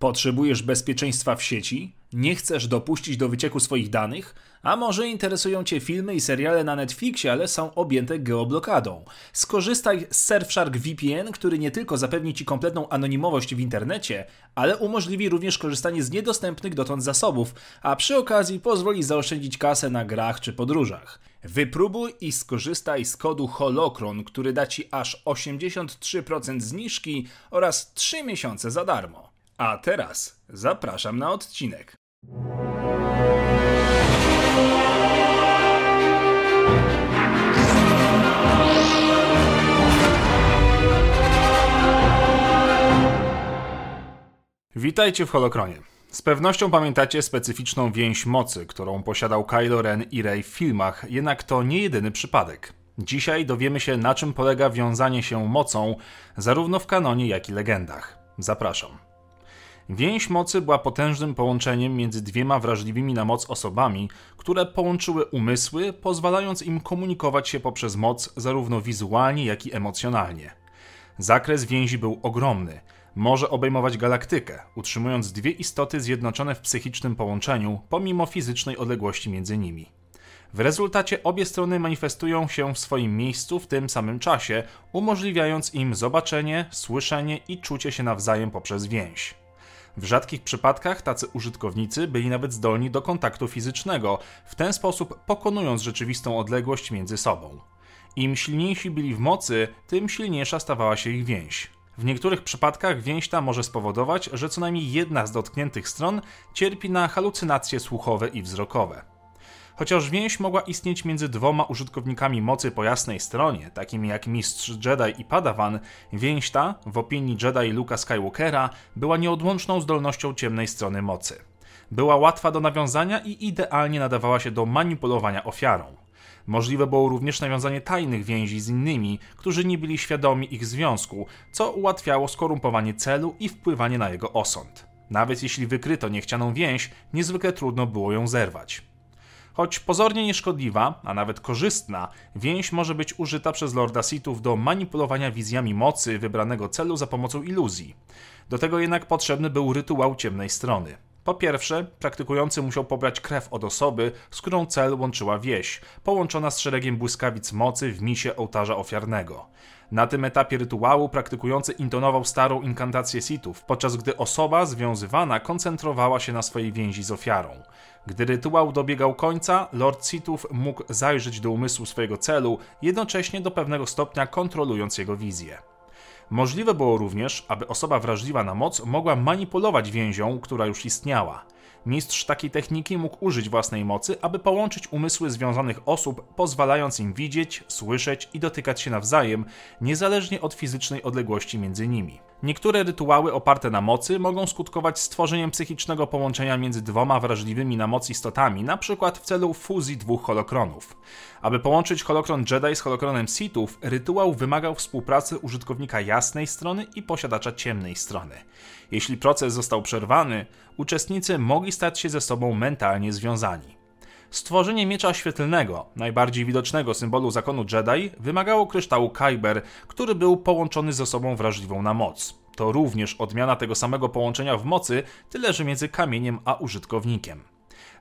Potrzebujesz bezpieczeństwa w sieci? Nie chcesz dopuścić do wycieku swoich danych? A może interesują Cię filmy i seriale na Netflixie, ale są objęte geoblokadą? Skorzystaj z Surfshark VPN, który nie tylko zapewni Ci kompletną anonimowość w internecie, ale umożliwi również korzystanie z niedostępnych dotąd zasobów, a przy okazji pozwoli zaoszczędzić kasę na grach czy podróżach. Wypróbuj i skorzystaj z kodu HOLOKRON, który da Ci aż 83% zniżki oraz 3 miesiące za darmo. A teraz zapraszam na odcinek. Witajcie w Holokronie. Z pewnością pamiętacie specyficzną więź mocy, którą posiadał Kylo Ren i Rey w filmach, jednak to nie jedyny przypadek. Dzisiaj dowiemy się, na czym polega wiązanie się mocą, zarówno w kanonie, jak i legendach. Zapraszam. Więź mocy była potężnym połączeniem między dwiema wrażliwymi na moc osobami, które połączyły umysły, pozwalając im komunikować się poprzez moc zarówno wizualnie, jak i emocjonalnie. Zakres więzi był ogromny. Może obejmować galaktykę, utrzymując dwie istoty zjednoczone w psychicznym połączeniu, pomimo fizycznej odległości między nimi. W rezultacie obie strony manifestują się w swoim miejscu w tym samym czasie, umożliwiając im zobaczenie, słyszenie i czucie się nawzajem poprzez więź. W rzadkich przypadkach tacy użytkownicy byli nawet zdolni do kontaktu fizycznego, w ten sposób pokonując rzeczywistą odległość między sobą. Im silniejsi byli w mocy, tym silniejsza stawała się ich więź. W niektórych przypadkach więź ta może spowodować, że co najmniej jedna z dotkniętych stron cierpi na halucynacje słuchowe i wzrokowe. Chociaż więź mogła istnieć między dwoma użytkownikami mocy po jasnej stronie, takimi jak Mistrz Jedi i Padawan, więź ta, w opinii Jedi Luka Skywalkera, była nieodłączną zdolnością ciemnej strony mocy. Była łatwa do nawiązania i idealnie nadawała się do manipulowania ofiarą. Możliwe było również nawiązanie tajnych więzi z innymi, którzy nie byli świadomi ich związku, co ułatwiało skorumpowanie celu i wpływanie na jego osąd. Nawet jeśli wykryto niechcianą więź, niezwykle trudno było ją zerwać. Choć pozornie nieszkodliwa, a nawet korzystna, więź może być użyta przez Lorda Sithów do manipulowania wizjami mocy wybranego celu za pomocą iluzji. Do tego jednak potrzebny był rytuał ciemnej strony. Po pierwsze, praktykujący musiał pobrać krew od osoby, z którą cel łączyła wieś, połączona z szeregiem błyskawic mocy w misie ołtarza ofiarnego. Na tym etapie rytuału praktykujący intonował starą inkantację sitów, podczas gdy osoba związywana koncentrowała się na swojej więzi z ofiarą. Gdy rytuał dobiegał końca, Lord Sithów mógł zajrzeć do umysłu swojego celu, jednocześnie do pewnego stopnia kontrolując jego wizję. Możliwe było również, aby osoba wrażliwa na moc mogła manipulować więzią, która już istniała. Mistrz takiej techniki mógł użyć własnej mocy, aby połączyć umysły związanych osób, pozwalając im widzieć, słyszeć i dotykać się nawzajem, niezależnie od fizycznej odległości między nimi. Niektóre rytuały oparte na mocy mogą skutkować stworzeniem psychicznego połączenia między dwoma wrażliwymi na moc istotami, przykład w celu fuzji dwóch holokronów. Aby połączyć holokron Jedi z holokronem Sithów, rytuał wymagał współpracy użytkownika jasnej strony i posiadacza ciemnej strony. Jeśli proces został przerwany, uczestnicy mogli stać się ze sobą mentalnie związani. Stworzenie miecza świetlnego, najbardziej widocznego symbolu zakonu Jedi, wymagało kryształu Kyber, który był połączony ze sobą wrażliwą na moc. To również odmiana tego samego połączenia w mocy, tyle że między kamieniem a użytkownikiem.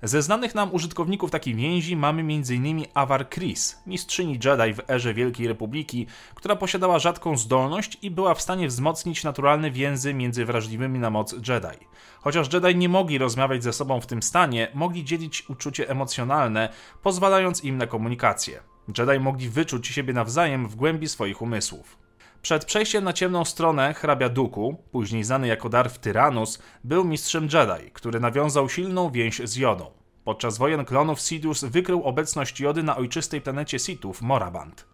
Ze znanych nam użytkowników takiej więzi mamy m.in. Avar Kris, mistrzyni Jedi w erze Wielkiej Republiki, która posiadała rzadką zdolność i była w stanie wzmocnić naturalne więzy między wrażliwymi na moc Jedi. Chociaż Jedi nie mogli rozmawiać ze sobą w tym stanie, mogli dzielić uczucie emocjonalne, pozwalając im na komunikację. Jedi mogli wyczuć siebie nawzajem w głębi swoich umysłów. Przed przejściem na ciemną stronę hrabia Duku, później znany jako Darth Tyrannus, był mistrzem Jedi, który nawiązał silną więź z Jodą. Podczas wojen klonów Sidious wykrył obecność Jody na ojczystej planecie Sithów, Moraband.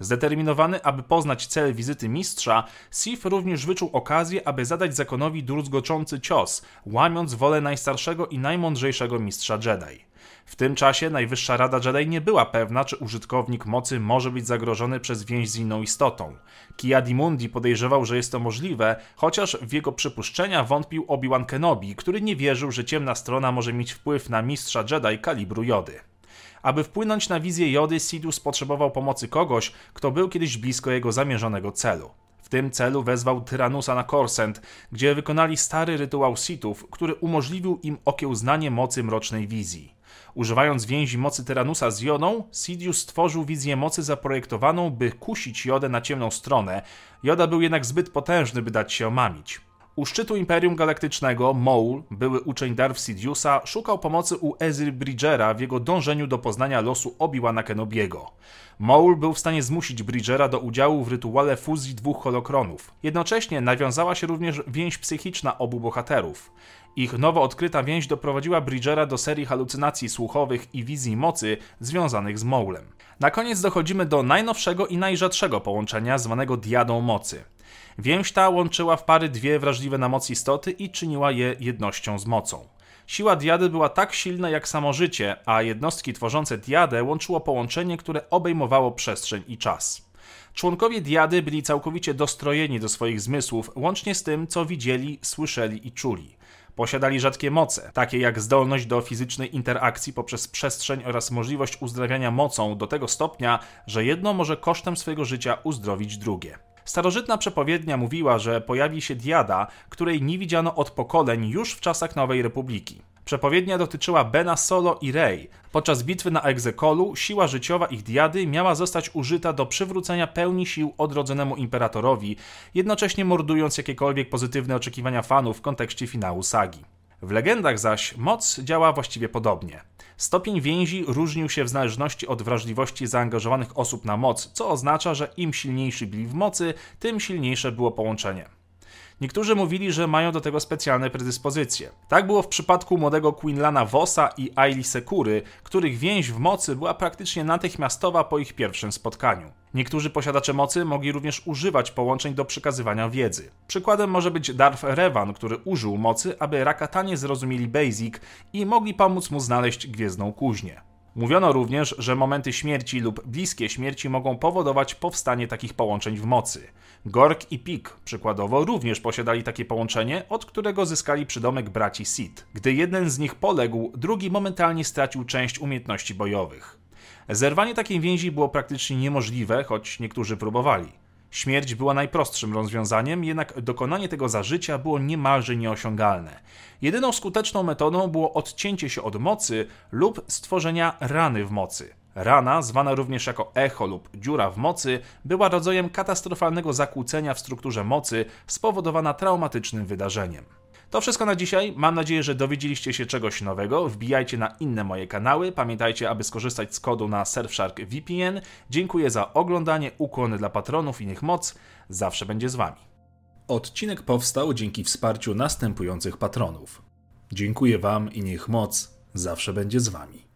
Zdeterminowany, aby poznać cel wizyty mistrza, Sif również wyczuł okazję, aby zadać zakonowi druzgoczący cios, łamiąc wolę najstarszego i najmądrzejszego mistrza Jedi. W tym czasie Najwyższa Rada Jedi nie była pewna, czy użytkownik mocy może być zagrożony przez więź z inną istotą. Kiadimundi podejrzewał, że jest to możliwe, chociaż w jego przypuszczenia wątpił Obi-Wan Kenobi, który nie wierzył, że ciemna strona może mieć wpływ na mistrza Jedi kalibru Jody. Aby wpłynąć na wizję Jody, Sidus potrzebował pomocy kogoś, kto był kiedyś blisko jego zamierzonego celu. W tym celu wezwał Tyranusa na Korsent, gdzie wykonali stary rytuał Sithów, który umożliwił im okiełznanie mocy mrocznej wizji. Używając więzi mocy Tyranusa z Jodą, Sidious stworzył wizję mocy zaprojektowaną, by kusić Jodę na ciemną stronę. Joda był jednak zbyt potężny, by dać się omamić. U szczytu Imperium Galaktycznego Maul, były uczeń Darth Sidiousa, szukał pomocy u Ezry Bridgera w jego dążeniu do poznania losu Obi-Wana Kenobiego. Maul był w stanie zmusić Bridgera do udziału w rytuale fuzji dwóch holokronów. Jednocześnie nawiązała się również więź psychiczna obu bohaterów. Ich nowo odkryta więź doprowadziła Bridgera do serii halucynacji słuchowych i wizji mocy związanych z Maulem. Na koniec dochodzimy do najnowszego i najrzadszego połączenia zwanego Diadą Mocy. Więź ta łączyła w pary dwie wrażliwe na moc istoty i czyniła je jednością z mocą. Siła diady była tak silna jak samo życie, a jednostki tworzące diadę łączyło połączenie, które obejmowało przestrzeń i czas. Członkowie diady byli całkowicie dostrojeni do swoich zmysłów, łącznie z tym, co widzieli, słyszeli i czuli. Posiadali rzadkie moce, takie jak zdolność do fizycznej interakcji poprzez przestrzeń oraz możliwość uzdrawiania mocą do tego stopnia, że jedno może kosztem swojego życia uzdrowić drugie. Starożytna przepowiednia mówiła, że pojawi się diada, której nie widziano od pokoleń już w czasach Nowej Republiki. Przepowiednia dotyczyła Bena Solo i Rey. Podczas bitwy na Egzekolu siła życiowa ich diady miała zostać użyta do przywrócenia pełni sił odrodzonemu imperatorowi, jednocześnie mordując jakiekolwiek pozytywne oczekiwania fanów w kontekście finału sagi. W legendach zaś moc działa właściwie podobnie. Stopień więzi różnił się w zależności od wrażliwości zaangażowanych osób na moc, co oznacza, że im silniejszy byli w mocy, tym silniejsze było połączenie. Niektórzy mówili, że mają do tego specjalne predyspozycje. Tak było w przypadku młodego Quinlana Vossa i Aili Sekury, których więź w mocy była praktycznie natychmiastowa po ich pierwszym spotkaniu. Niektórzy posiadacze mocy mogli również używać połączeń do przekazywania wiedzy. Przykładem może być Darth Revan, który użył mocy, aby Rakatanie zrozumieli Basic i mogli pomóc mu znaleźć gwiezdną kuźnię. Mówiono również, że momenty śmierci lub bliskie śmierci mogą powodować powstanie takich połączeń w mocy. Gork i Pik przykładowo również posiadali takie połączenie, od którego zyskali przydomek braci Sith. Gdy jeden z nich poległ, drugi momentalnie stracił część umiejętności bojowych. Zerwanie takiej więzi było praktycznie niemożliwe, choć niektórzy próbowali. Śmierć była najprostszym rozwiązaniem, jednak dokonanie tego za życia było niemalże nieosiągalne. Jedyną skuteczną metodą było odcięcie się od mocy lub stworzenia rany w mocy. Rana, zwana również jako echo lub dziura w mocy, była rodzajem katastrofalnego zakłócenia w strukturze mocy spowodowana traumatycznym wydarzeniem. To wszystko na dzisiaj. Mam nadzieję, że dowiedzieliście się czegoś nowego. Wbijajcie na inne moje kanały. Pamiętajcie, aby skorzystać z kodu na Surfshark VPN. Dziękuję za oglądanie. Ukłony dla patronów i niech moc zawsze będzie z Wami. Odcinek powstał dzięki wsparciu następujących patronów. Dziękuję Wam i niech moc zawsze będzie z Wami.